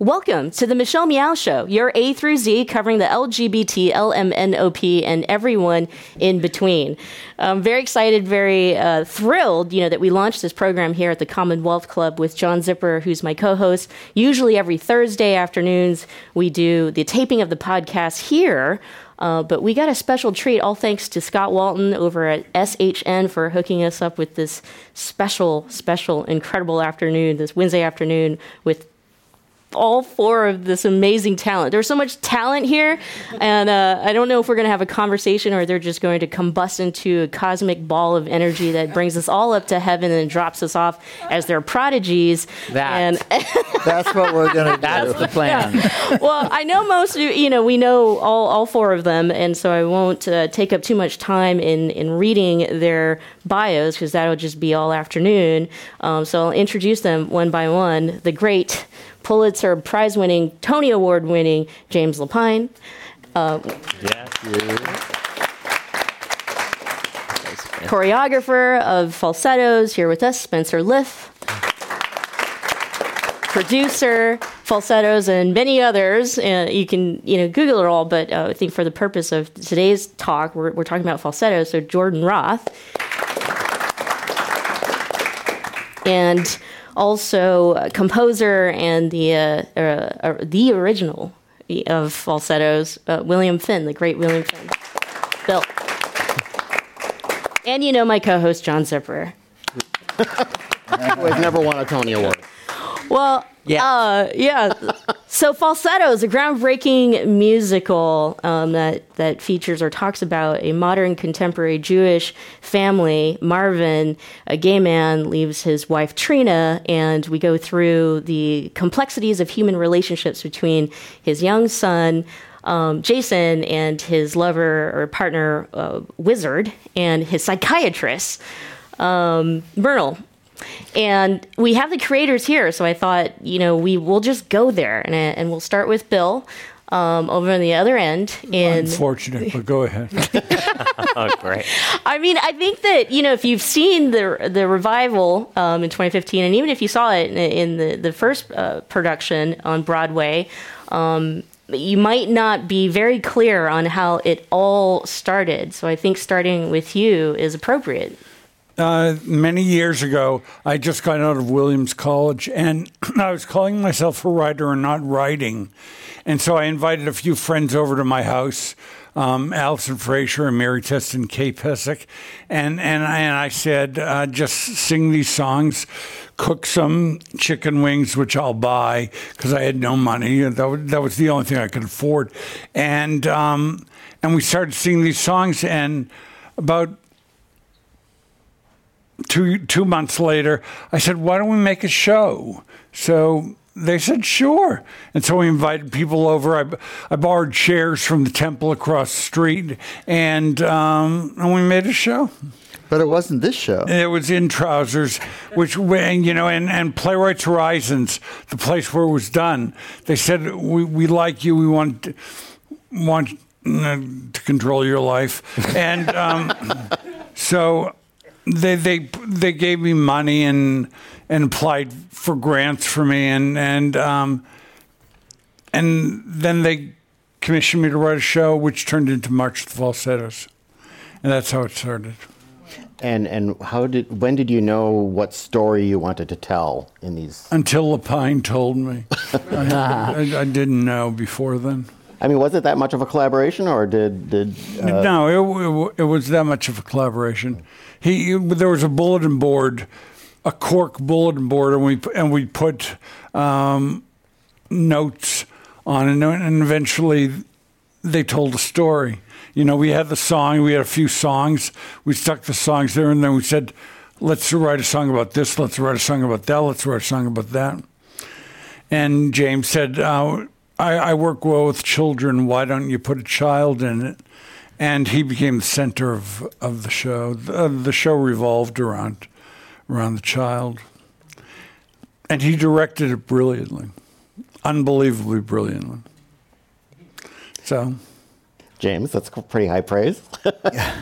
Welcome to the Michelle Meow Show, your A through Z covering the LGBT, LMNOP, and everyone in between. I'm very excited, very uh, thrilled, you know, that we launched this program here at the Commonwealth Club with John Zipper, who's my co-host. Usually every Thursday afternoons, we do the taping of the podcast here. Uh, but we got a special treat, all thanks to Scott Walton over at SHN for hooking us up with this special, special, incredible afternoon, this Wednesday afternoon with all four of this amazing talent. There's so much talent here, and uh, I don't know if we're going to have a conversation or they're just going to combust into a cosmic ball of energy that brings us all up to heaven and drops us off as their prodigies. That. And That's what we're going to do. That's the plan. well, I know most of you know we know all, all four of them, and so I won't uh, take up too much time in in reading their bios because that'll just be all afternoon. Um, so I'll introduce them one by one. The great Pulitzer Prize winning, Tony Award winning James Lapine. Uh, choreographer of falsettos here with us, Spencer Liff. Producer, falsettos, and many others. Uh, you can you know Google it all, but uh, I think for the purpose of today's talk, we're, we're talking about falsettos. So Jordan Roth, and also a composer and the uh, uh, uh, the original of falsettos, uh, William Finn, the great William Finn. Bill. And you know my co-host John Zipper. I've never won a Tony Award. Well, Yeah. uh, yeah. so Falsettos is a groundbreaking musical um, that that features or talks about a modern contemporary Jewish family. Marvin, a gay man, leaves his wife Trina, and we go through the complexities of human relationships between his young son. Um, Jason and his lover or partner, uh, Whizzer, and his psychiatrist, um, Myrtle. And we have the creators here, so I thought, you know, we will just go there, and and we'll start with Bill um, over on the other end. In Unfortunate, but go ahead. Oh, great. I mean, I think that you know, if you've seen the the revival um, in 2015, and even if you saw it in, in the the first uh, production on Broadway, um, you might not be very clear on how it all started. So I think starting with you is appropriate. Uh, many years ago, I just got out of Williams College, and I was calling myself a writer and not writing. And so I invited a few friends over to my house, um, Alison Fraser and Mary Testa and Kay Pesic, and and I, and I said, uh, just sing these songs, cook some chicken wings, which I'll buy because I had no money. That was, that was the only thing I could afford, and um, and we started singing these songs, and about two two months later, I said, "Why don't we make a show?" So they said, "Sure." And so we invited people over. I, I borrowed chairs from the temple across the street, and um, and we made a show. But it wasn't this show. It was in trousers, which and you know, and, and Playwrights Horizons, the place where it was done. They said, "We we like you. We want want uh, to control your life," and um, so they they they gave me money and and applied for grants for me and and um, and then they commissioned me to write a show, which turned into March of the Falsettos, and that's how it started. And and how did when did you know what story you wanted to tell in these? Until Lapine told me, I, I, I didn't know before then. I mean, was it that much of a collaboration, or did did uh, no, it, it, it was that much of a collaboration. He there was a bulletin board, a cork bulletin board, and we and we put um, notes on it, and eventually they told a story. You know, we had the song, we had a few songs, we stuck the songs there, and then we said, "Let's write a song about this. Let's write a song about that. Let's write a song about that." And James said. Uh, I, I, work well with children. Why don't you put a child in it? And he became the center of, of the show. The, uh, the show revolved around around the child, and he directed it brilliantly, unbelievably brilliantly. So, James, that's pretty high praise. yeah.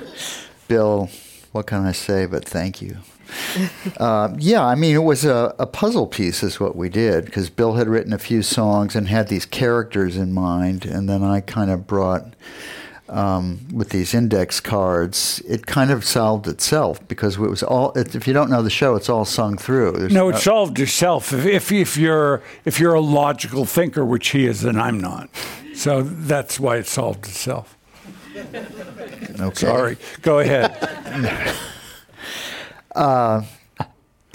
Bill what can I say but thank you? uh, yeah, I mean, it was a, a puzzle piece, is what we did, because Bill had written a few songs and had these characters in mind, and then I kind of brought. Um, with these index cards, it kind of solved itself because it was all. It, if you don't know the show, it's all sung through. There's No, it solved itself. If, if if you're if you're a logical thinker, which he is, and I'm not, so that's why it solved itself. okay. Sorry, go ahead.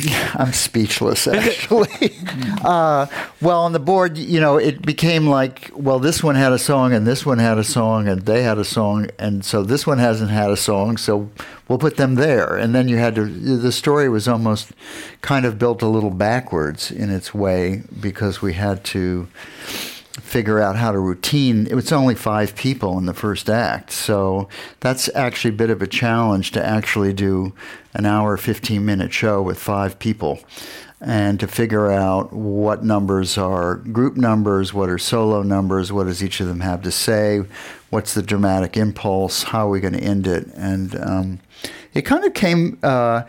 I'm speechless, actually. uh, well, on the board, you know, it became like, well, this one had a song, and this one had a song, and they had a song, and so this one hasn't had a song, so we'll put them there. And then you had to, the story was almost kind of built a little backwards in its way because we had to figure out how to routine. It was only five people in the first act, so that's actually a bit of a challenge to actually do an hour, 15 minute show with five people and to figure out what numbers are group numbers, what are solo numbers, what does each of them have to say, what's the dramatic impulse, how are we going to end it. And um, it kind of came. Uh,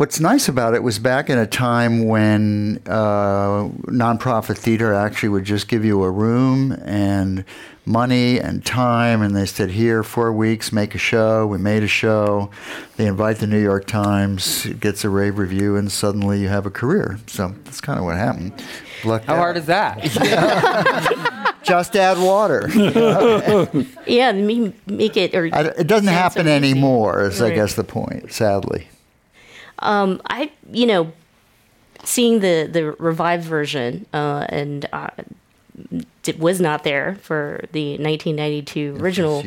What's nice about it was back in a time when uh, nonprofit theater actually would just give you a room and money and time, and they said, "Here, four weeks, make a show." We made a show. They invite the New York Times, it gets a rave review, and suddenly you have a career. So that's kind of what happened. Lucked How out. hard is that? Just add water. Yeah, make it or I- it doesn't sound so happen anymore. Is I guess the point. Sadly. Um, I, you know, seeing the the revived version, uh, and uh, it was not there for the 1992 original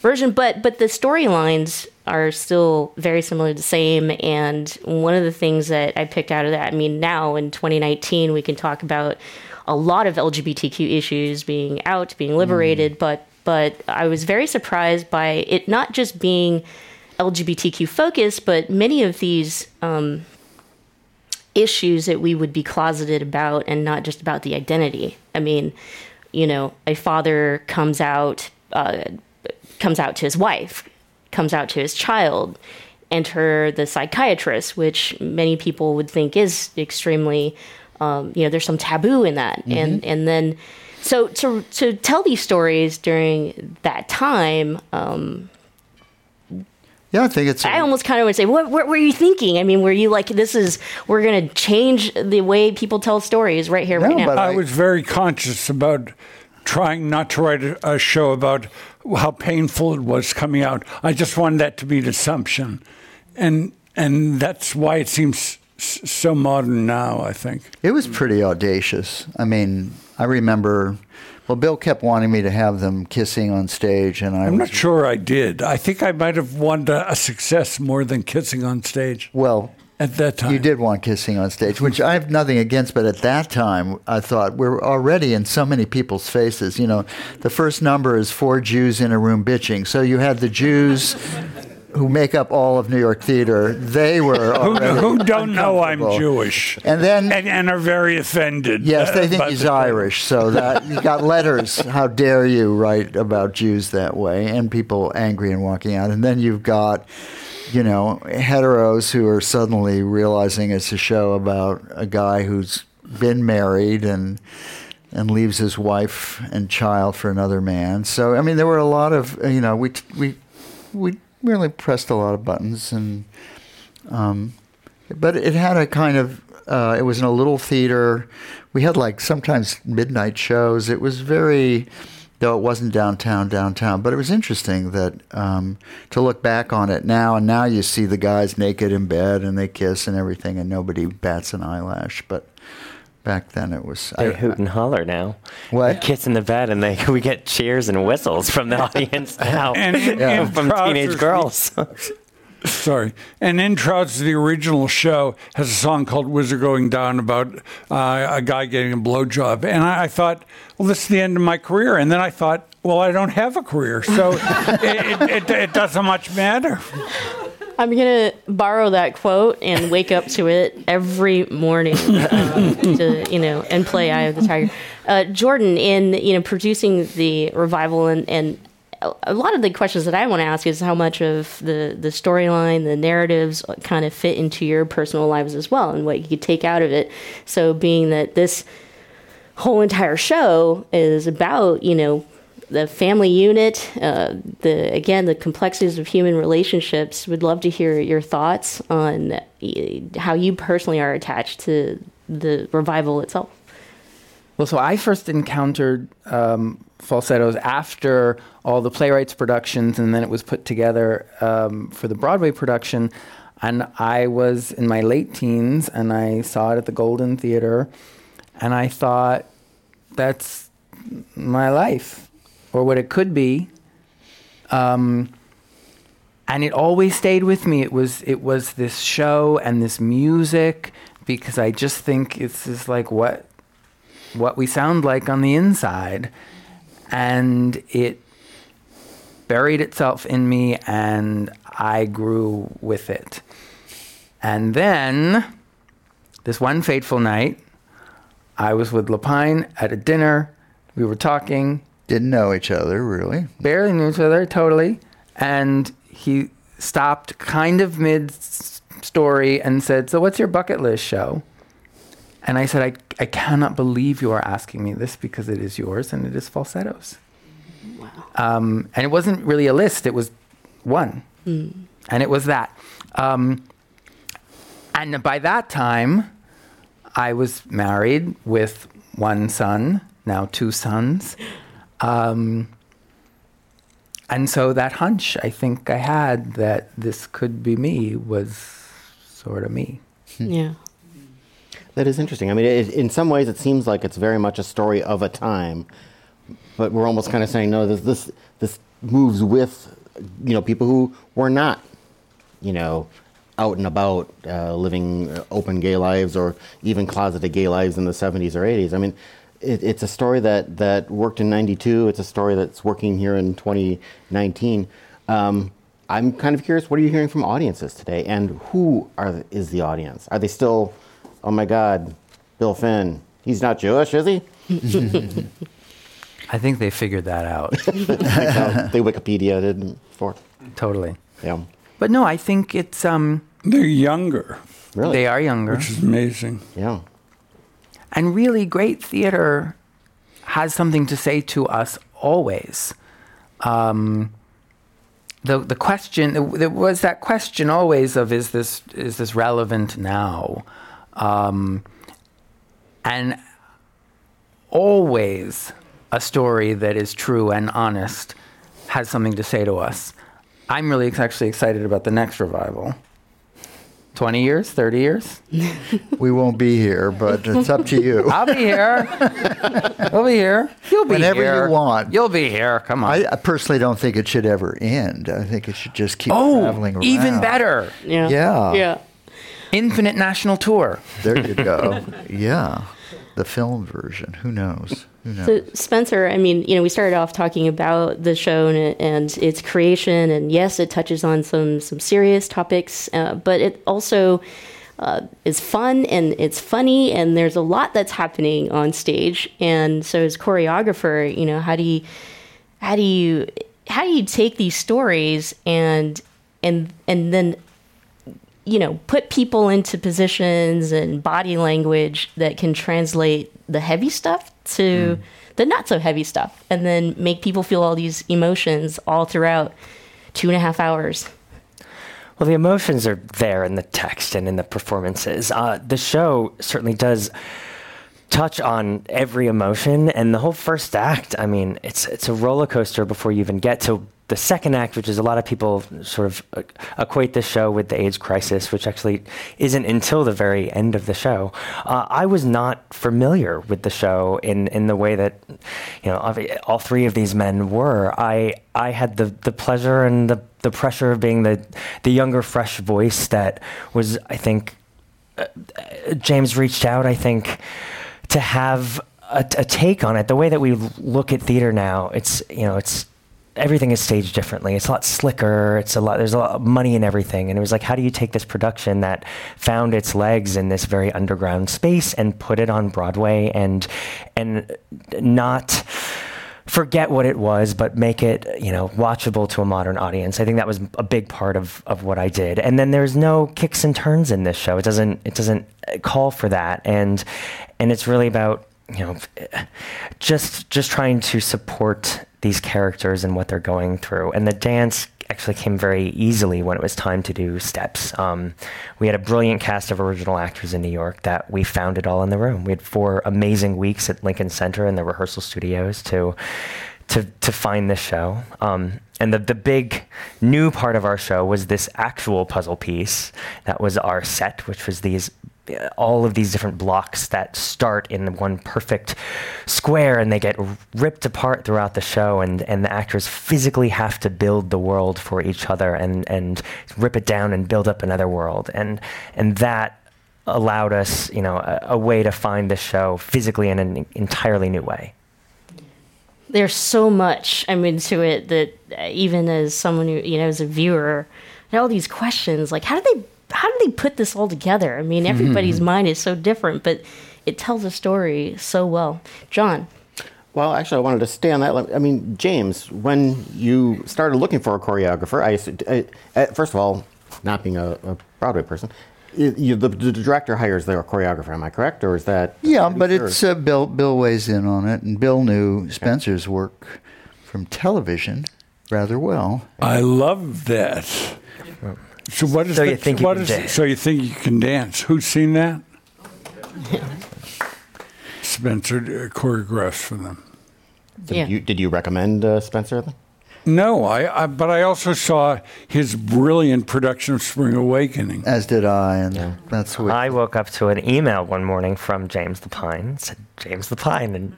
version, but but the storylines are still very similar, the same. And one of the things that I picked out of that, I mean, now in 2019, we can talk about a lot of LGBTQ issues being out, being liberated, but but I was very surprised by it not just being LGBTQ focused, but many of these um, issues that we would be closeted about and not just about the identity. I mean, you know, a father comes out uh, comes out to his wife, comes out to his child, enter the psychiatrist, which many people would think is extremely, um, you know, there's some taboo in that, and and then. So to to tell these stories during that time, um, Yeah, I think it's. I almost kind of would say, what, what were you thinking? I mean, were you like, this is, we're going to change the way people tell stories right here, right No, now? but I I- was very conscious about trying not to write a, a show about how painful it was coming out. I just wanted that to be an assumption, and and that's why it seems s- so modern now. I think. It was pretty audacious. I mean, I remember. Well, Bill kept wanting me to have them kissing on stage, and I I'm was not sure I did. I think I might have wanted a, a success more than kissing on stage well. at that time. You did want kissing on stage, which I have nothing against, but at that time, I thought we're already in so many people's faces. You know, the first number is four Jews in a room bitching. So you had the Jews who make up all of New York theater. They were Who, who don't know I'm. Jewish And then and, and are very offended. Yes, they uh, think he's the- Irish, so that you got letters. How dare you write about Jews that way? And people angry and walking out. And then you've got, you know, heteros who are suddenly realizing it's a show about a guy who's been married and and leaves his wife and child for another man. So I mean, there were a lot of you know we we we really pressed a lot of buttons and um, but it had a kind of uh, it was in a little theater. We had like sometimes midnight shows. It was very though it wasn't downtown downtown but it was interesting that um, to look back on it now and now you see the guys naked in bed and they kiss and everything and nobody bats an eyelash but back then it was They I, hoot and holler now. What? Kids in the bed, and they we get cheers and whistles from the audience now. And in- Yeah. in from teenage girls. Sorry. And in Trousers, the original show has a song called Whizzer Going Down about uh, a guy getting a blowjob. And I, I thought, well, this is the end of my career. And then I thought, well, I don't have a career. So it, it, it, it doesn't much matter. I'm to borrow that quote and wake up to it every morning um, to, you know, and play Eye of the Tiger. Uh, Jordan, in, you know, producing the revival and, and a lot of the questions that I want to ask is how much of the the storyline, the narratives, kind of fit into your personal lives as well, and what you could take out of it. So, being that this whole entire show is about, you know, the family unit, uh, the again the complexities of human relationships. Would love to hear your thoughts on how you personally are attached to the revival itself. Well, so I first encountered um, falsettos after all the playwrights productions, and then it was put together um, for the Broadway production. And I was in my late teens, and I saw it at the Golden Theater, and I thought, that's my life, or what it could be. Um, and it always stayed with me. It was it was this show and this music because I just think it's just like what what we sound like on the inside. And it buried itself in me, and I grew with it. And then, this one fateful night, I was with Lapine at a dinner. We were talking, Didn't know each other, really. barely knew each other, totally. And he stopped kind of mid story and said, So, what's your bucket list show? And I said, I, I cannot believe you are asking me this because it is yours and it is falsettos. Um, and it wasn't really a list, it was one. And it was that. Um, and by that time, I was married with one son, now two sons. Um, and so that hunch I think I had that this could be me was sort of me. Yeah. That is interesting. I mean, it, in some ways, it seems like it's very much a story of a time, but we're almost kind of saying, no, this this this moves with, you know, people who were not, you know, out and about, uh, living uh, open gay lives or even closeted gay lives in the 70s or 80s. I mean, it, it's a story that that worked in '92. It's a story that's working here in 2019. Um, I'm kind of curious. What are you hearing from audiences today, and who are the, is the audience? Are they still, oh my God, Bill Finn? He's not Jewish, is he? I think they figured that out they Wikipedia did for. totally. Yeah, But no, I think it's um, They're younger, really. they are younger. which is amazing. Yeah, And really, great theater has something to say to us always. Um, the the question there was that question always of is this is this relevant now, um, and always a story that is true and honest has something to say to us. I'm really actually excited about the next revival. Twenty years, thirty years. We won't be here, but it's up to you. I'll be here. We'll be here. You'll be here. Whenever you want. You'll be here. Come on. I, I personally don't think it should ever end. I think it should just keep oh, traveling around. even better. Yeah. Yeah. Yeah. Infinite national tour. There you go. yeah. The film version. Who knows? So Spencer, I mean, you know, we started off talking about the show and, and its creation, and yes, it touches on some some serious topics, uh, but it also uh, is fun and it's funny, and there's a lot that's happening on stage. And so, as choreographer, you know, how do you how do you how do you take these stories and and and then you know, put people into positions and body language that can translate the heavy stuff to the not so heavy stuff and then make people feel all these emotions all throughout two and a half hours. Well, the emotions are there in the text and in the performances. Uh, the show certainly does touch on every emotion, and the whole first act. I mean, it's it's a roller coaster before you even get to the second act, which is a lot of people sort of uh, equate the show with the AIDS crisis, which actually isn't until the very end of the show. Uh, I was not familiar with the show in, in the way that you know all three of these men were. I I had the, the pleasure and the, the pressure of being the the younger, fresh voice that was, I think, uh, James reached out. I think to have a, a take on it. The way that we look at theater now, it's you know it's everything is staged differently. It's a lot slicker. It's a lot. There's a lot of money in everything, and it was like, how do you take this production that found its legs in this very underground space and put it on Broadway and and not forget what it was, but make it, you know, watchable to a modern audience. I think that was a big part of, of what I did. And then there's no kicks and turns in this show. It doesn't it doesn't call for that. And and it's really about you know just just trying to support these characters and what they're going through. And the dance actually came very easily when it was time to do steps. Um, we had a brilliant cast of original actors in New York that we found it all in the room. We had four amazing weeks at Lincoln Center in the rehearsal studios to to to find this show. Um, and the the big new part of our show was this actual puzzle piece that was our set, which was these all of these different blocks that start in one perfect square and they get ripped apart throughout the show and, and the actors physically have to build the world for each other and, and rip it down and build up another world. And and that allowed us you know a, a way to find the show physically in an entirely new way. There's so much I mean to it that even as someone who you know as a viewer, all these questions like how do they how do they put this all together? I mean, everybody's mm-hmm. mind is so different, but it tells a story so well. John. Well, actually, I wanted to stay on that. I mean, James, when you started looking for a choreographer, I, I first of all, not being a, a Broadway person, you, the, the, director hires the choreographer. Am I correct, or is that? Yeah, but sure? it's uh, Bill. Bill weighs in on it, and Bill knew Spencer's work from television rather well. I love that. So what is so the, you think what you is, can So you think you can dance? Who's seen that? Spencer uh, choreographs for them. Did yeah. you did you recommend uh, Spencer? No, I, I, but I also saw his brilliant production of Spring Awakening. As did I, and yeah. that's what I woke up to an email one morning from James Lapine. Said James Lapine, and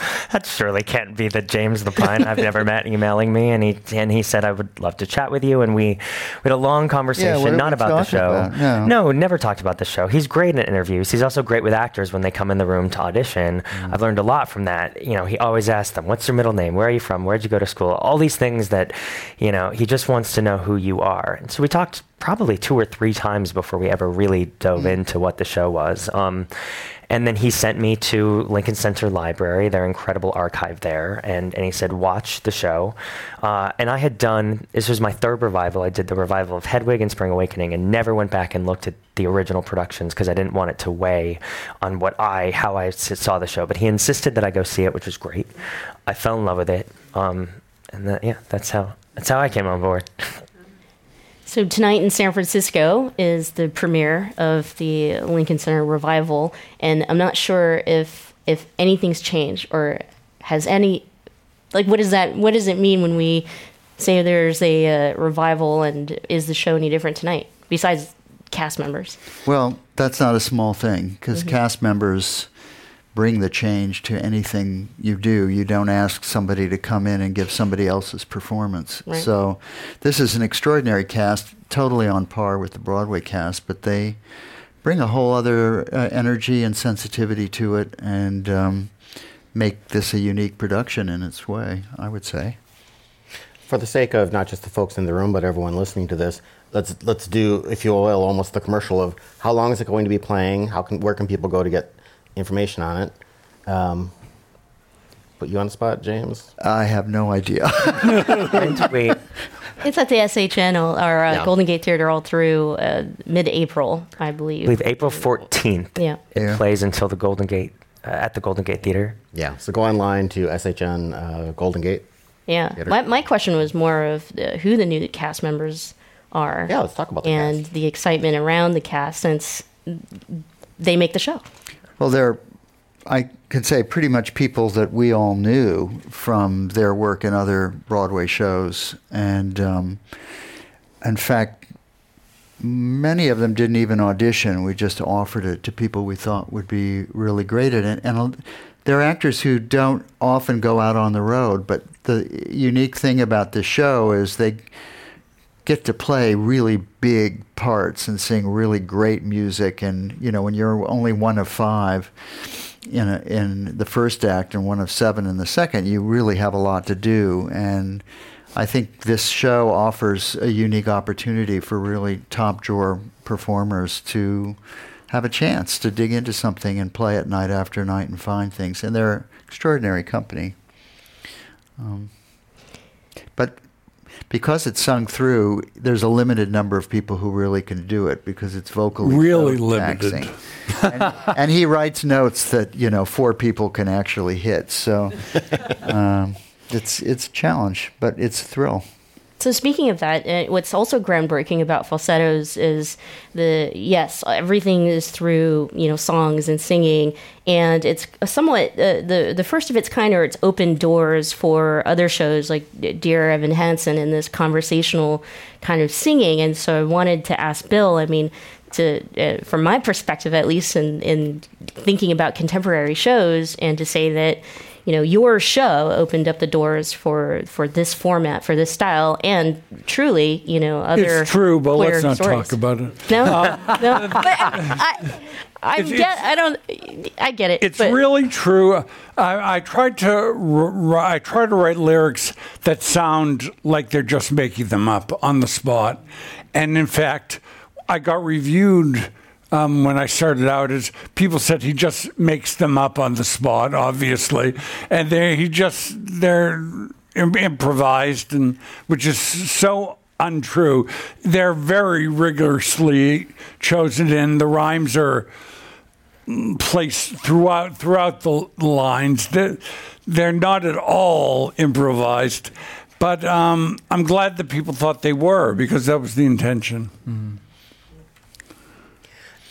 that surely can't be the James Lapine I've never met emailing me, and he and he said I would love to chat with you, and we, we had a long conversation, yeah, not about the show. About? No. no, never talked about the show. He's great in interviews. He's also great with actors when they come in the room to audition. Mm. I've learned a lot from that. You know, he always asks them, "What's your middle name? Where are you from? Where'd you go to school?" All these things that, you know, he just wants to know who you are. And so we talked probably two or three times before we ever really dove mm. into what the show was. Um, and then he sent me to Lincoln Center Library, their incredible archive there, and, and he said, watch the show. Uh, and I had done, this was my third revival. I did the revival of Hedwig and Spring Awakening and never went back and looked at the original productions because I didn't want it to weigh on what I, how I saw the show. But he insisted that I go see it, which was great. I fell in love with it. Um, and that, yeah, that's how, that's how I came on board. So tonight in San Francisco is the premiere of the Lincoln Center revival, and I'm not sure if if anything's changed or has any like what does that what does it mean when we say there's a uh, revival and is the show any different tonight besides cast members? Well, that's not a small thing because mm-hmm. cast members bring the change to anything you do. You don't ask somebody to come in and give somebody else's performance. Right. So this is an extraordinary cast, totally on par with the Broadway cast, but they bring a whole other uh, energy and sensitivity to it and um, make this a unique production in its way, I would say. For the sake of not just the folks in the room, but everyone listening to this, let's let's do, if you will, almost the commercial of how long is it going to be playing? How can where can people go to get information on it. Um, put you on the spot, James? I have no idea. Wait. It's at the SHN or uh, yeah. Golden Gate Theater all through uh, mid-April, I believe. I believe April 14th. Yeah. It yeah. plays until the Golden Gate, uh, at the Golden Gate Theater. Yeah, so go online to SHN uh, Golden Gate. Yeah. My, my question was more of who the new cast members are. Yeah, let's talk about the And cast. the excitement around the cast since they make the show. Well, they're, I can say, pretty much people that we all knew from their work in other Broadway shows. And um, in fact, many of them didn't even audition. We just offered it to people we thought would be really great at it. And they're actors who don't often go out on the road. But the unique thing about the show is they get to play really big parts and sing really great music. And you know, when you're only one of five in a, in the first act and one of seven in the second, you really have a lot to do. And I think this show offers a unique opportunity for really top drawer performers to have a chance to dig into something and play it night after night and find things. And they're extraordinary company. Um, but because it's sung through, there's a limited number of people who really can do it because it's vocally Really so limited. and, and he writes notes that you know four people can actually hit. So um, it's it's a challenge, but it's a thrill. So speaking of that, uh, what's also groundbreaking about falsettos is the yes, everything is through you know songs and singing, and it's somewhat uh, the the first of its kind, or it's opened doors for other shows like Dear Evan Hansen and this conversational kind of singing. And so I wanted to ask Bill. I mean. To, uh, from my perspective, at least in, in thinking about contemporary shows, and to say that you know your show opened up the doors for for this format for this style and truly you know other It's true, but let's not stories. talk about it. no uh, no but i i, get i don't i get it It's but really true. I, I tried to I try to write lyrics that sound like they're just making them up on the spot, and in fact, I got reviewed. Um, when I started out, is people said he just makes them up on the spot, obviously, and they he just they're improvised, and which is so untrue. They're very rigorously chosen in. The rhymes are placed throughout throughout the lines. They're, they're not at all improvised, but um, I'm glad that people thought they were because that was the intention. Do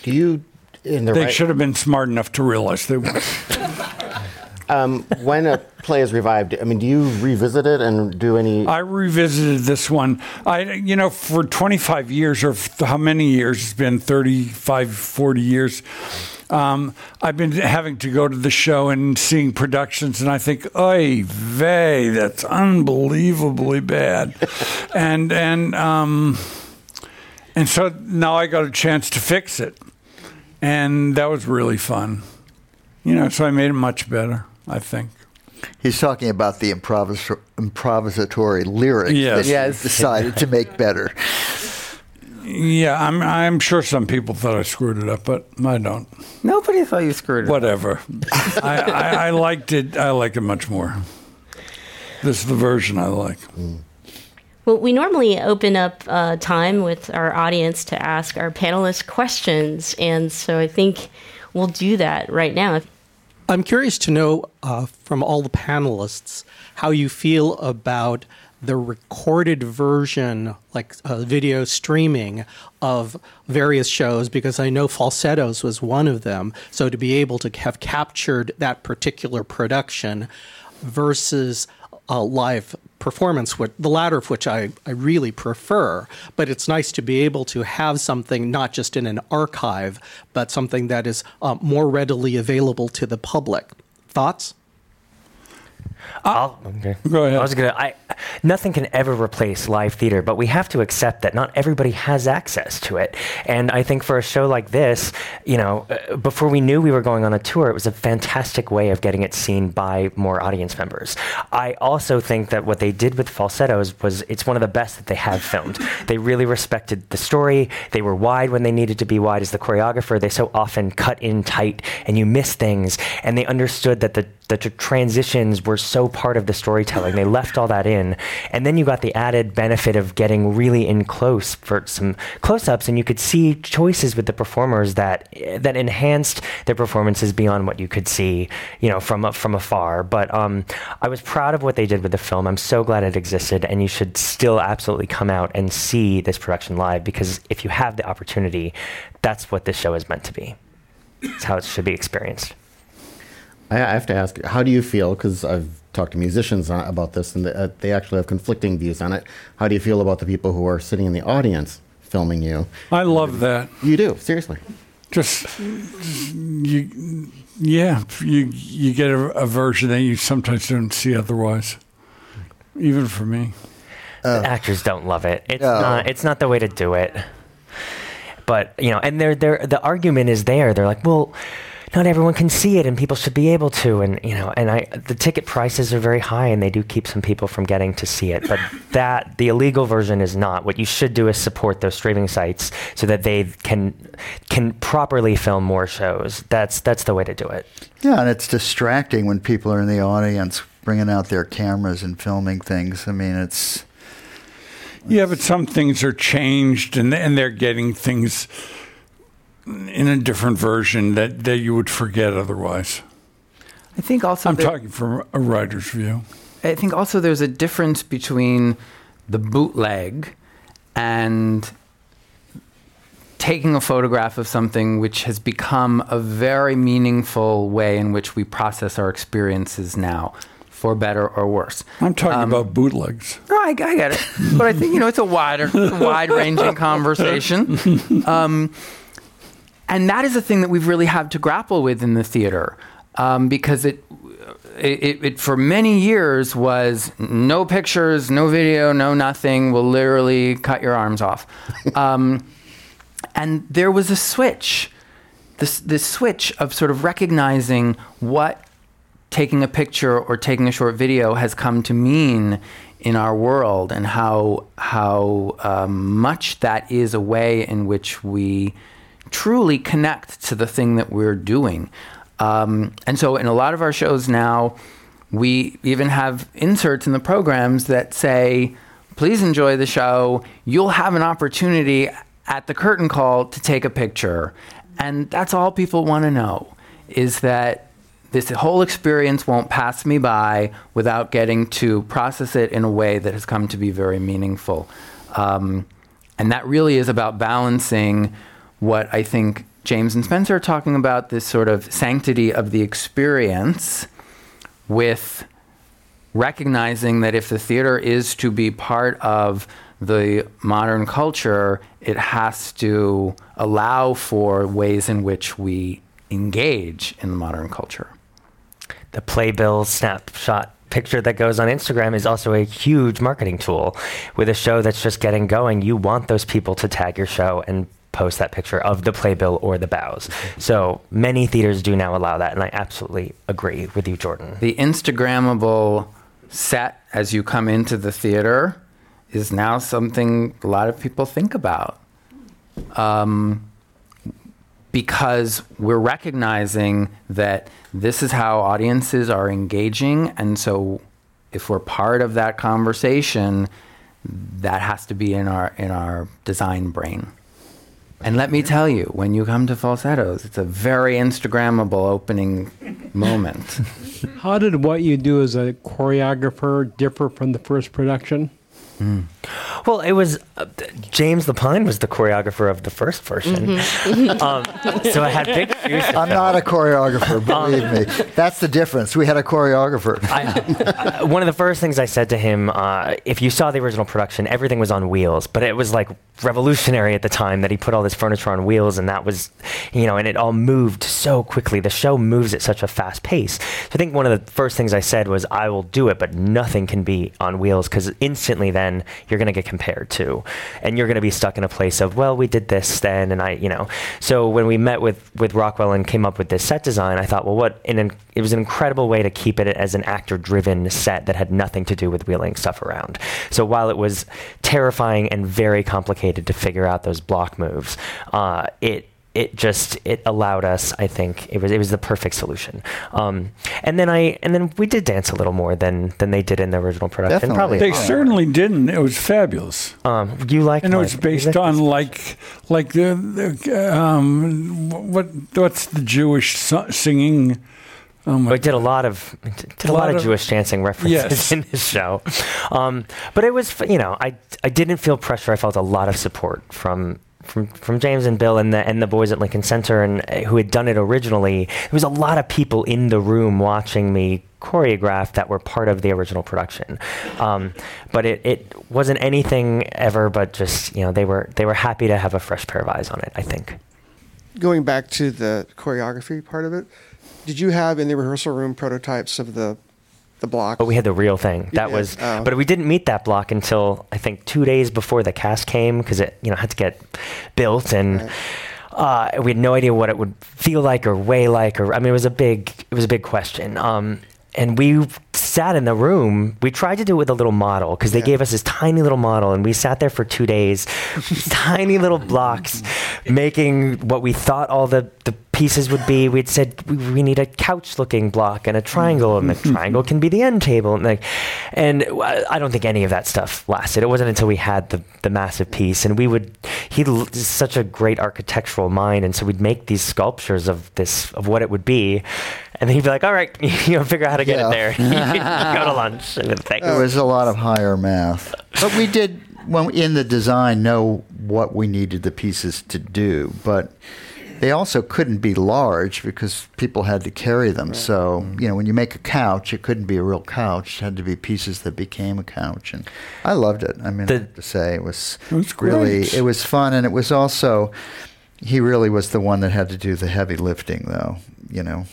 you in the They right, should have been smart enough to realize they um, when a play is revived? I mean, do you revisit it and do any? I revisited this one. I, you know, for 25 years or how many years? It's been 35, 40 years. Um, I've been having to go to the show and seeing productions, and I think, "Oy vey, that's unbelievably bad," and and um, and so now I got a chance to fix it, and that was really fun. You know, so I made it much better. I think. He's talking about the improvis- improvisatory lyrics Yes. that Yes. he decided to make better. Yeah, I'm. I'm sure some people thought I screwed it up, but I don't. Nobody thought you screwed it. up. Whatever. I, I, I liked it. I liked it much more. This is the version I like. Mm. Well, we normally open up uh, time with our audience to ask our panelists questions, and so I think we'll do that right now. I'm curious to know uh, from all the panelists how you feel about the recorded version, like uh, video streaming of various shows, because I know Falsettos was one of them. So to be able to have captured that particular production versus a live performance, the latter of which I, I really prefer. But it's nice to be able to have something not just in an archive, but something that is uh, more readily available to the public. Thoughts? I'll, okay. Go ahead. I was gonna. I nothing can ever replace live theater, but we have to accept that not everybody has access to it. And I think for a show like this, you know, uh, before we knew we were going on a tour, it was a fantastic way of getting it seen by more audience members. I also think that what they did with falsettos was it's one of the best that they have filmed. They really respected the story. They were wide when they needed to be wide. As the choreographer, they so often cut in tight, and you miss things. And they understood that the the tr- transitions were so part of the storytelling. They left all that in. And then you got the added benefit of getting really in close for some close ups, and you could see choices with the performers that that enhanced their performances beyond what you could see, you know, from from afar. But um, I was proud of what they did with the film. I'm so glad it existed, and you should still absolutely come out and see this production live because if you have the opportunity, that's what this show is meant to be. It's how it should be experienced. I I have to ask, how do you feel? Because I've talked to musicians about this, and they, uh, actually have conflicting views on it. How do you feel about the people who are sitting in the audience filming you? I love that. You do, seriously. Just, just you, yeah. You you get a, a version that you sometimes don't see otherwise. Even for me. the actors don't love it. It's No. not. It's not the way to do it. But you know, and they're, they're, the argument is there. They're like, well, not everyone can see it, and people should be able to. And you know, and I, the ticket prices are very high, and they do keep some people from getting to see it. But that the illegal version is not. What you should do is support those streaming sites so that they can can properly film more shows. That's that's the way to do it. Yeah, and it's distracting when people are in the audience bringing out their cameras and filming things. I mean, it's Yeah, but some things are changed, and and they're getting things in a different version that, that you would forget otherwise. I think also I'm there- talking from a writer's view. I think also there's a difference between the bootleg and taking a photograph of something which has become a very meaningful way in which we process our experiences now, for better or worse. I'm talking Um, about bootlegs. No, I, I get it, but I think you know it's a wider, wide-ranging conversation, um, and that is a thing that we've really had to grapple with in the theater um, because it, it, it, for many years was no pictures, no video, no nothing. We'll literally cut your arms off, um, and there was a switch, this this switch of sort of recognizing what taking a picture or taking a short video has come to mean in our world and how how um, much that is a way in which we truly connect to the thing that we're doing. Um, and so in a lot of our shows now, we even have inserts in the programs that say, please enjoy the show. You'll have an opportunity at the curtain call to take a picture. And that's all people want to know is that this whole experience won't pass me by without getting to process it in a way that has come to be very meaningful. Um, and that really is about balancing what I think James and Spencer are talking about this sort of sanctity of the experience with recognizing that if the theater is to be part of the modern culture, it has to allow for ways in which we engage in the modern culture. The playbill snapshot picture that goes on Instagram is also a huge marketing tool. With a show that's just getting going, you want those people to tag your show and post that picture of the playbill or the bows. So many theaters do now allow that, and I absolutely agree with you, Jordan. The Instagrammable set as you come into the theater is now something a lot of people think about. Um, because we're recognizing that this is how audiences are engaging. And so if we're part of that conversation, that has to be in our, in our design brain. And let me tell you, when you come to falsettos, it's a very Instagrammable opening moment. How did what you do as a choreographer differ from the first production? Hmm. Well, it was uh, James Lapine was the choreographer of the first version, um, so I had big shoes. to I'm fill. not a choreographer, believe me. That's the difference. We had a choreographer. I, I- one of the first things I said to him, uh, if you saw the original production, everything was on wheels, but it was like revolutionary at the time that he put all this furniture on wheels, and that was, you know, and it all moved so quickly. The show moves at such a fast pace. So I think one of the first things I said was, I will do it, but nothing can be on wheels because instantly then you're going to get compared to, and you're going to be stuck in a place of, well, we did this then, and I, you know. So when we met with with Rockwell and came up with this set design, I thought, well, what? An, it was an incredible way to keep it as an actor-driven set that had nothing to do with wheeling stuff around. So while it was terrifying and very complicated to figure out those block moves, uh, it it just it allowed us i think it was it was the perfect solution um, and then i and then we did dance a little more than than they did in the original production Definitely. probably They certainly didn't. It was fabulous. um, you like And it was based on like like the, the um, what what's the Jewish singing? Oh my We did a lot of did a, lot, lot of, of- Jewish dancing references Yes. in this show, um, but it was you know I I didn't feel pressure. I felt a lot of support from. From, from James and Bill and the and the boys at Lincoln Center and uh, who had done it originally, there was a lot of people in the room watching me choreograph that were part of the original production. Um, but it, it wasn't anything ever but just you know they were they were happy to have a fresh pair of eyes on it. I think. going back to the choreography part of it, did you have in the rehearsal room prototypes of the the blocks? But we had the real thing. That was, Oh. but we didn't meet that block until I think two days before the cast came because it, you know, had to get built and. Right. Uh, we had no idea what it would feel like or weigh like, or I mean, it was a big, it was a big question. Um, and we sat in the room. We tried to do it with a little model because they Yeah. gave us this tiny little model, and we sat there for two days, tiny little blocks, making what we thought all the the pieces would be. We'd said we, we need a couch-looking block and a triangle, and the triangle can be the end table, and like, and uh, I don't think any of that stuff lasted. It wasn't until we had the the massive piece, and we would. He is such a great architectural mind, and so we'd make these sculptures of this of what it would be, and then he'd be like, "All right, you know, figure out how to get Yeah. it there. Go to lunch." And then. There was a lot of higher math, but we did when in the design know what we needed the pieces to do. But they also couldn't be large because people had to carry them. So mm. you know, when you make a couch, it couldn't be a real couch. It had to be pieces that became a couch, and I loved it. I mean, I have to say it was, It was really great. it was fun, and it was also. He really was the one that had to do the heavy lifting, though. You know,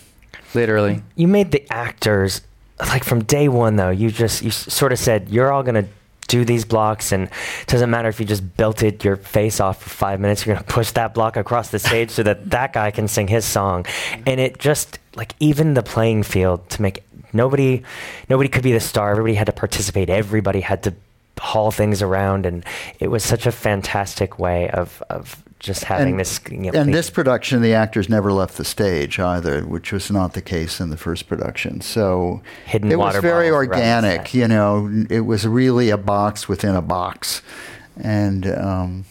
Literally. you made the actors like from day one though you just you sort of said you're all going to do these blocks and it doesn't matter if you just belted your face off for five minutes you're going to push that block across the stage so that that guy can sing his song. And it just like even the playing field to make nobody nobody could be the star. Everybody had to participate. Everybody had to haul things around and it was such a fantastic way of of just having And- this you know, and thing- this production, the actors never left the stage either, which was not the case in the first production. So Hidden it was very bottles around the organic. set. You know, it was really a box within a box, and um,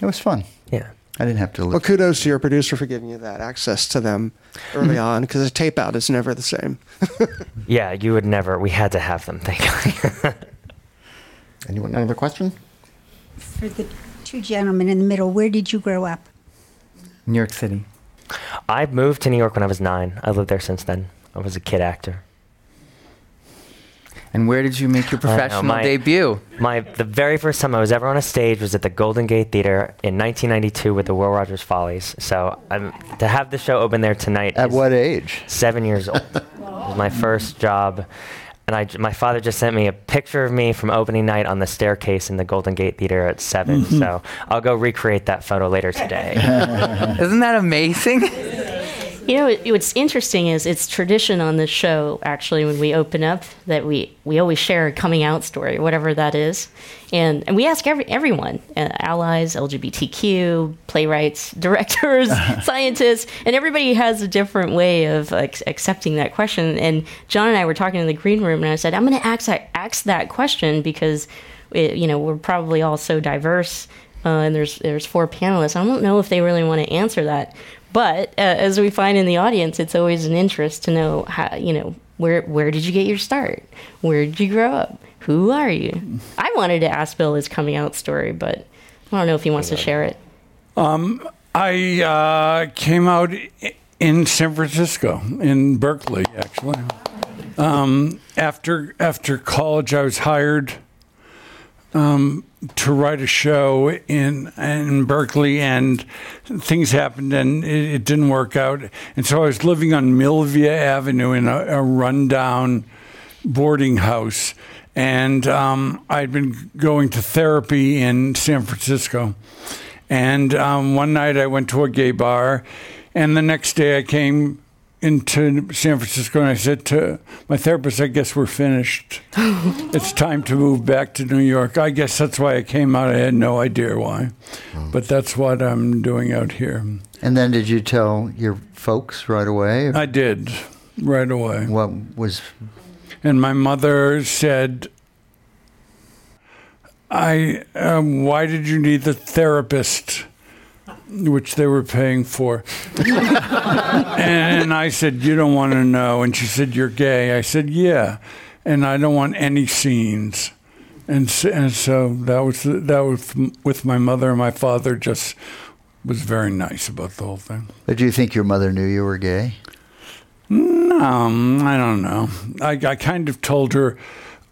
it was fun. yeah I didn't have to Look. Well, kudos to your producer for giving you that access to them early on because a tape out is never the same. yeah you would never we had to have them thank you Anyone, another question? For the two gentlemen in the middle, where did you grow up? New York City. I moved to New York when I was nine. I lived there since then. I was a kid actor. And where did you make your I know, professional my- debut? My the very first time I was ever on a stage was at the Golden Gate Theater in 1992 with the Will Rogers Follies. So I'm, to have the show open there tonight. At is what age? Seven years old. it was my first job, and I j- my father just sent me a picture of me from opening night on the staircase in the Golden Gate Theater at 7 mm-hmm. So I'll go recreate that photo later today. Isn't that amazing? You know, it, what's interesting is it's tradition on this show, actually, when we open up, that we, we always share a coming out story, whatever that is. And, and we ask every, everyone uh, allies, LGBTQ, playwrights, directors, scientists, and everybody has a different way of ac- accepting that question. And John and I were talking in the green room, and I said, I'm going to ask that, ask that question because, it, you know, we're probably all so diverse. Uh, and there's there's four panelists. I don't know if they really want to answer that, but uh, as we find in the audience, it's always an interest to know how you know where where did you get your start? Where did you grow up? Who are you? I wanted to ask Bill his coming out story, but I don't know if he wants to share it. I uh, came out in San Francisco, in Berkeley, actually. Um, after after college, I was hired um, to write a show in in Berkeley, and things happened, and it, it didn't work out. And so I was living on Milvia Avenue in a, a rundown boarding house, and um, I'd been going to therapy in San Francisco. And um, one night I went to a gay bar, and the next day I came into San Francisco and I said to my therapist, I guess we're finished. it's time to move back to New York. I guess that's why I came out. I had no idea why. But that's what I'm doing out here. And then did you tell your folks right away? I did right away. what was And my mother said, I, um, why did you need the therapist? Which they were paying for. and I said, You don't want to know. And she said, You're gay. I said, Yeah. And I don't want any scenes. And so, and so that was that was with my mother and my father just was very nice about the whole thing. But do you think your mother knew you were gay? Um, I don't know. I, I kind of told her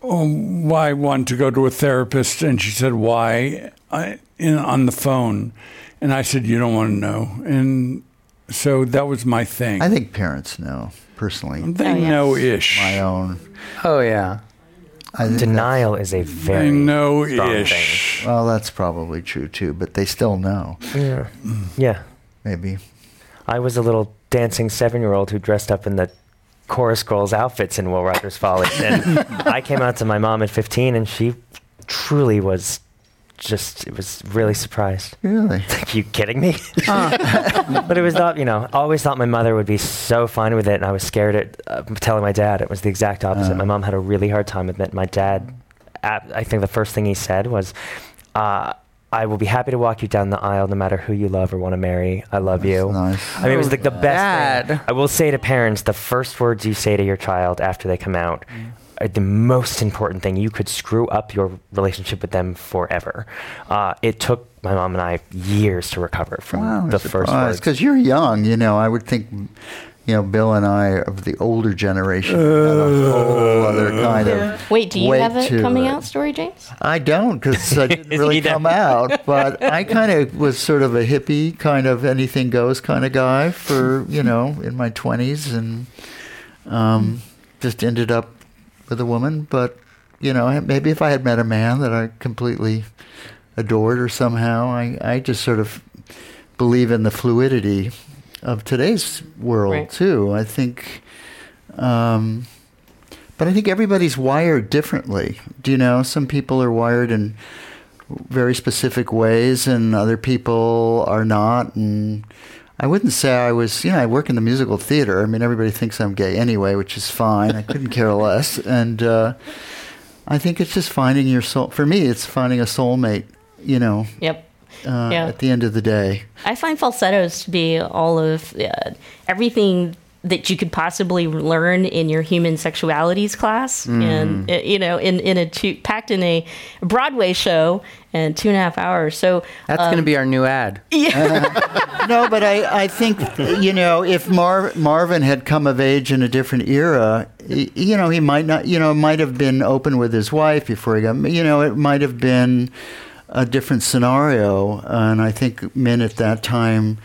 oh, why I wanted to go to a therapist, and she said why I, in, on the phone, and I said you don't want to know, and so that was my thing. I think parents know personally. they Oh, yeah. know ish. My own. Oh yeah. I Denial is a very They know strong ish. Well, that's probably true too, but they still know. Yeah. Mm. Yeah. Maybe. I was a little dancing seven year old who dressed up in the chorus girls' outfits in Will Rogers Folly. And I came out to my mom at 15, and she truly was just it was really surprised. Really? Like, you kidding me? but it was not, you know, I always thought my mother would be so fine with it, and I was scared at uh, telling my dad. It was the exact opposite. Uh. my mom had a really hard time with it. My dad, I think the first thing he said was, uh, I will be happy to walk you down the aisle no matter who you love or want to marry. I love you. nice. I mean, it was like the best thing. Dad. I will say to parents, the first words you say to your child after they come out are the most important thing. You could screw up your relationship with them forever. Uh, it took my mom and I years to recover from Wow, the first words. because you're young. You know, I would think, you know, Bill and I are of the older generation had a whole other kind of. Wait, do you weight have a coming it. out story, James? I don't because I didn't really come out, but I kind of was sort of a hippie, kind of anything goes kind of guy for you know in my twenties, and um, just ended up with a woman. But you know, maybe if I had met a man that I completely adored or somehow, I I just sort of believe in the fluidity of today's world Right. too. I think. Um, but I think everybody's wired differently. Do you know? Some people are wired in very specific ways, and other people are not. And I wouldn't say I was, you know, I work in the musical theater. I mean, everybody thinks I'm gay anyway, which is fine. I couldn't care less. And uh, I think it's just finding your soul. For me, it's finding a soulmate, you know, Yep. uh, Yeah. at the end of the day. I find falsettos to be all of uh, everything that you could possibly learn in your human sexualities class, and uh, you know, in in a two, packed in a Broadway show and two and a half hours. So That's going to be our new ad. Yeah, no, but I, I think you know if Mar- Marvin had come of age in a different era, you know he might not, you know, might have been open with his wife before he got, you know, it might have been a different scenario, and I think men at that time.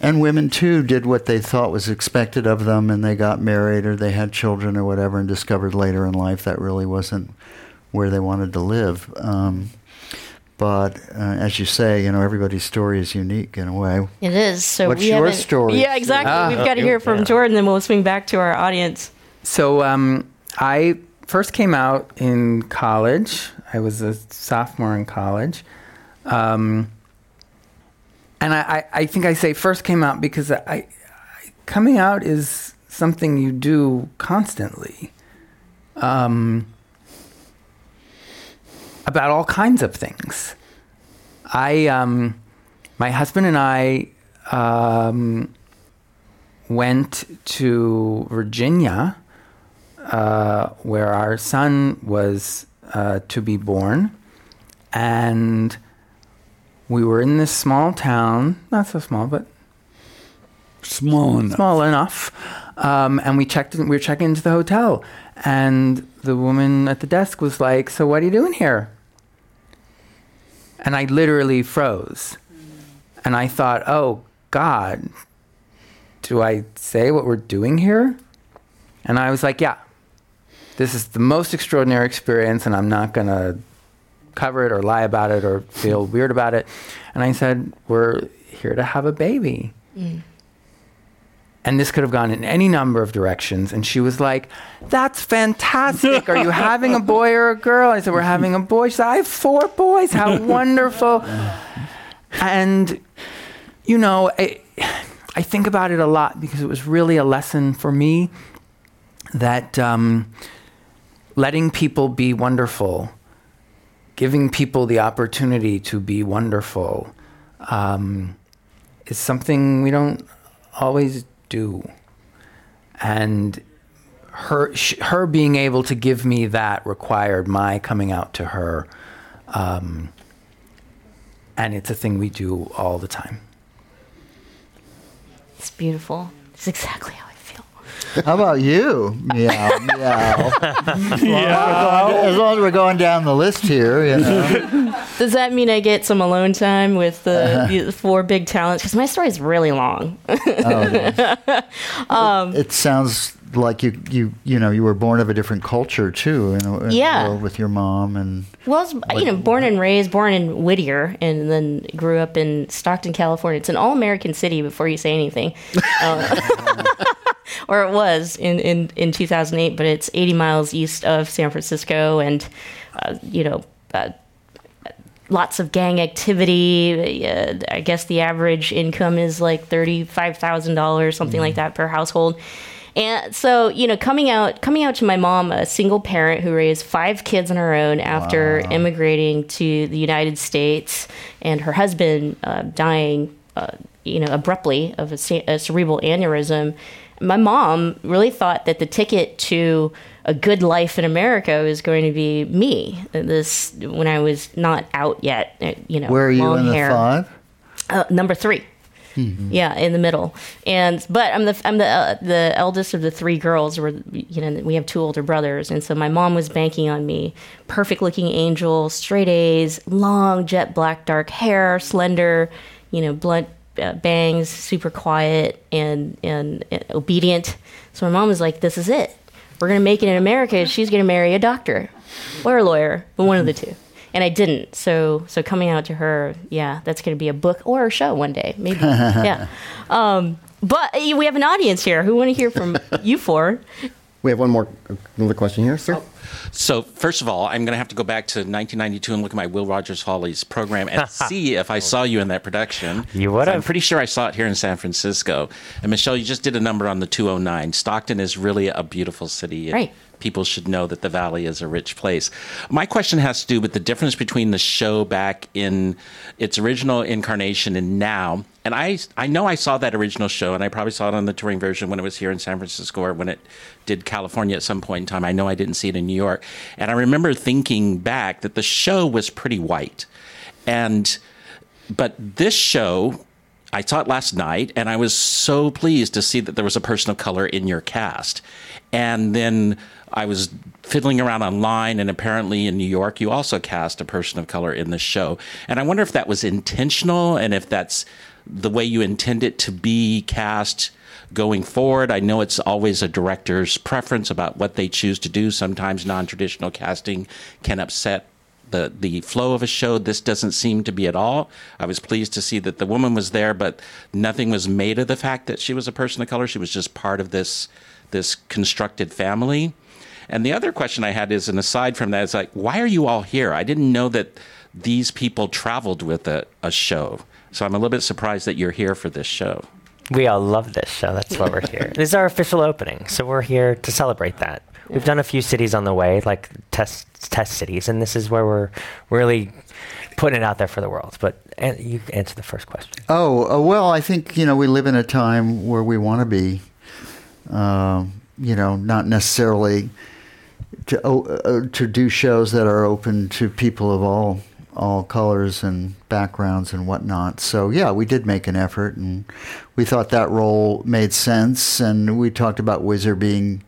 And women too did what they thought was expected of them, and they got married or they had children or whatever, and discovered later in life that really wasn't where they wanted to live. Um, but uh, as you say, you know, everybody's story is unique in a way. it is. So What's we your story? Yeah, exactly. Ah. We've got to hear from Jordan, then we'll swing back to our audience. So um, I first came out in college. I was a sophomore in college. Um, and I, I, think I say first came out because I, I, coming out is something you do constantly um, about all kinds of things. I, um, my husband and I um, went to Virginia, uh, where our son was uh, to be born, and we were in this small town, not so small, but Small enough. small enough. Um, and we checked. In, we were checking into the hotel, and the woman at the desk was like, "So what are you doing here?" And I literally froze, and I thought, "Oh God, do I say what we're doing here?" And I was like, "Yeah, this is the most extraordinary experience, and I'm not gonna cover it or lie about it or feel weird about it." And I said, "We're here to have a baby." And this could have gone in any number of directions. And she was like, That's fantastic. Are you having a boy or a girl? I said, We're having a boy. She said, I have four boys. How wonderful. And, you know, I, I think about it a lot because it was really a lesson for me that um, letting people be wonderful, giving people the opportunity to be wonderful, um, is something we don't always do. And her sh- her being able to give me that required my coming out to her. Um, and it's a thing we do all the time. It's beautiful. It's exactly how I. How about you? Meow, meow. Yeah. As long as we're going down the list here, you know. Does that mean I get some alone time with the, the four big talents? Because my story is really long. it sounds like you, you, you know, you were born of a different culture too. You know, in Yeah. world with your mom and. Well, I was, you know, born and raised, born in Whittier, and then grew up in Stockton, California. It's an all-American city before you say anything, uh, or it was in, in, in 2008. But it's 80 miles east of San Francisco, and uh, you know, uh, lots of gang activity. Uh, I guess the average income is like thirty-five thousand dollars, something like that per household. And so, you know, coming out coming out to my mom, a single parent who raised five kids on her own after immigrating to the United States, and her husband uh, dying, uh, you know, abruptly of a, a cerebral aneurysm. My mom really thought that the ticket to a good life in America was going to be me. This when I was not out yet, uh, you know, Where are you in the five? Uh, number 3 Yeah, in the middle. And but I'm the I'm the uh, the eldest of the three girls. We're you know we have two older brothers, and so my mom was banking on me. Perfect looking angel, straight A's, long jet black dark hair, slender, you know blunt bangs, super quiet and and uh, obedient. So my mom was like, "This is it. We're gonna make it in America. She's gonna marry a doctor or a lawyer, but one of the two." And I didn't. So so coming out to her, yeah, that's gonna be a book or a show one day, maybe. yeah. Um, but uh, we have an audience here who want to hear from you four. We have one more another question here, sir. So, first of all, I'm going to have to go back to 1992 and look at my Will Rogers Follies program and see if I saw you in that production. You would I'm pretty sure I saw it here in San Francisco. And Michelle, you just did a number on the 209. Stockton is really a beautiful city. Right. People should know that the Valley is a rich place. My question has to do with the difference between the show back in its original incarnation and now. And I, I know I saw that original show, and I probably saw it on the touring version when it was here in San Francisco or when it did California at some point in time. I know I didn't see it in New York. And I remember thinking back that the show was pretty white. And but this show I saw it last night and I was so pleased to see that there was a person of color in your cast. And then I was fiddling around online and apparently in New York you also cast a person of color in the show. And I wonder if that was intentional and if that's the way you intend it to be cast going forward. I know it's always a director's preference about what they choose to do. Sometimes non-traditional casting can upset the the flow of a show. This doesn't seem to be at all. I was pleased to see that the woman was there, but nothing was made of the fact that she was a person of color. She was just part of this this constructed family. And the other question I had is, and aside from that, is like, why are you all here? I didn't know that these people traveled with a, a show. So I'm a little bit surprised that you're here for this show. We all love this show. That's why we're here. this is our official opening, so we're here to celebrate that. We've done a few cities on the way, like test test cities, and this is where we're really putting it out there for the world. But an- you answer the first question. Oh, uh, well, I think, you know, we live in a time where we want to be, um, you know, not necessarily to, uh, to do shows that are open to people of all all colors and backgrounds and whatnot. So yeah, we did make an effort, and we thought that role made sense. And we talked about Whizzer being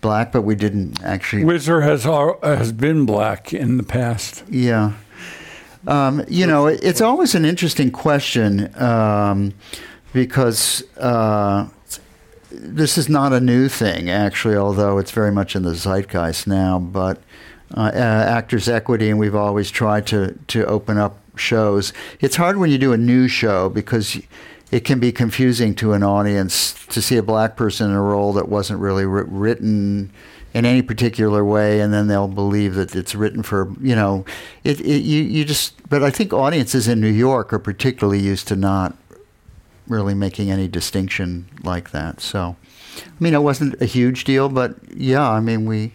black, but we didn't actually. Whizzer has has been black in the past. Yeah. Um, you know, it, it's always an interesting question um, because uh, this is not a new thing, actually, although it's very much in the zeitgeist now. But uh, uh, actors' equity, and we've always tried to, to open up shows. It's hard when you do a new show because it can be confusing to an audience to see a black person in a role that wasn't really wri- written in any particular way, and then they'll believe that it's written for you know, it, it you you just. But I think audiences in New York are particularly used to not really making any distinction like that. So, I mean, it wasn't a huge deal, but yeah, I mean, we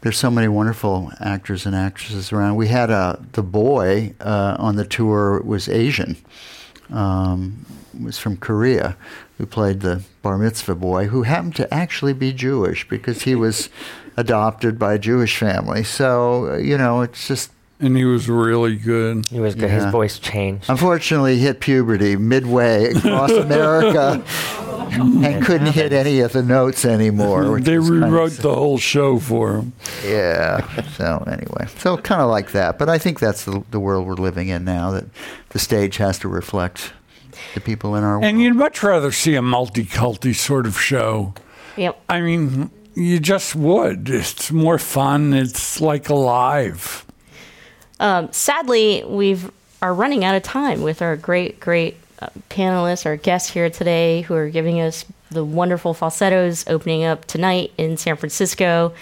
there's so many wonderful actors and actresses around. We had a the boy uh, on the tour was Asian, um, was from Korea, who played the bar mitzvah boy, who happened to actually be Jewish because he was adopted by a Jewish family. So uh, you know, it's just And he was really good. He was good. His voice changed. unfortunately he hit puberty midway across America. And couldn't hit any of the notes anymore. They was kind of rewrote the whole show for him. Yeah. So anyway, so kind of like that. But I think that's the, the world we're living in now. That the stage has to reflect the people in our world. And you'd much rather see a multi-culti sort of show. Yep. I mean, you just would. It's more fun. It's like alive. Um, sadly, we've are running out of time with our great, great panelists, our guests here today, who are giving us the wonderful falsettos opening up tonight in San Francisco.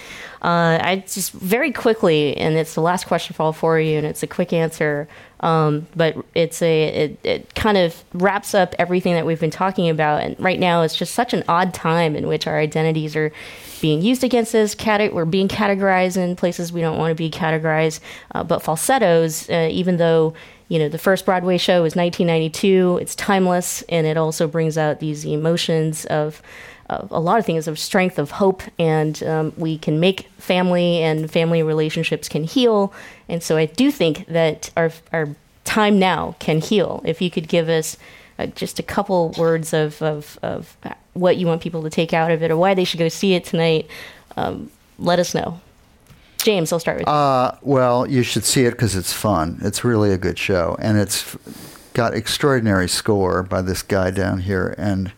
Uh, I just very quickly, and it's the last question for all four of you, and it's a quick answer. Um, but it's a it, it kind of wraps up everything that we've been talking about. And right now, it's just such an odd time in which our identities are being used against us. Cate- we're being categorized in places we don't want to be categorized. Uh, but falsettos, uh, even though you know the first Broadway show was 1992, it's timeless, and it also brings out these emotions of. a lot of things of strength, of hope, and um, we can make family and family relationships can heal. And so I do think that our our time now can heal. If you could give us uh, just a couple words of, of, of what you want people to take out of it or why they should go see it tonight, um, let us know. James, I'll start with you. Uh, well, you should see it because it's fun. It's really a good show, and it's got extraordinary score by this guy down here, and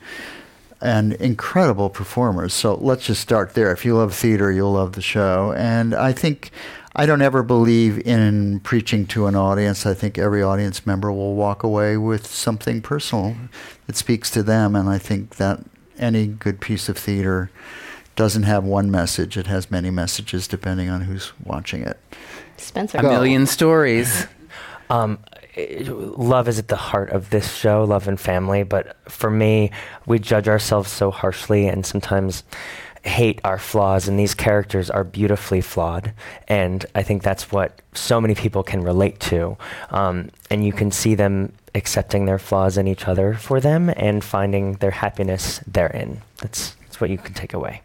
and incredible performers. So let's just start there. If you love theater, you'll love the show. And I think I don't ever believe in preaching to an audience. I think every audience member will walk away with something personal that speaks to them. And I think that any good piece of theater doesn't have one message, it has many messages depending on who's watching it. Spencer. A million stories. Um, love is at the heart of this show, love and family. But for me, we judge ourselves so harshly and sometimes hate our flaws, and these characters are beautifully flawed. And I think that's what so many people can relate to. Um, and you can see them accepting their flaws in each other for them and finding their happiness therein. That's, that's what you can take away.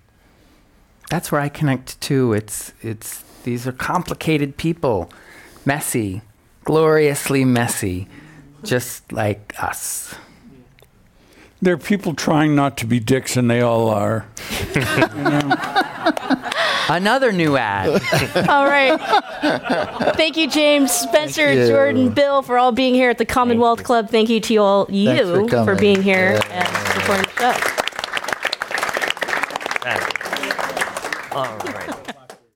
That's where I connect too. It's it's these are complicated people, messy, gloriously messy, just like us. There are people trying not to be dicks, and they all are. Another new ad. All right. Thank you, James, Spencer, you. Jordan, Bill, for all being here at the Commonwealth Club. Thank you to all you for coming. being here Yeah. and supporting the show. All right.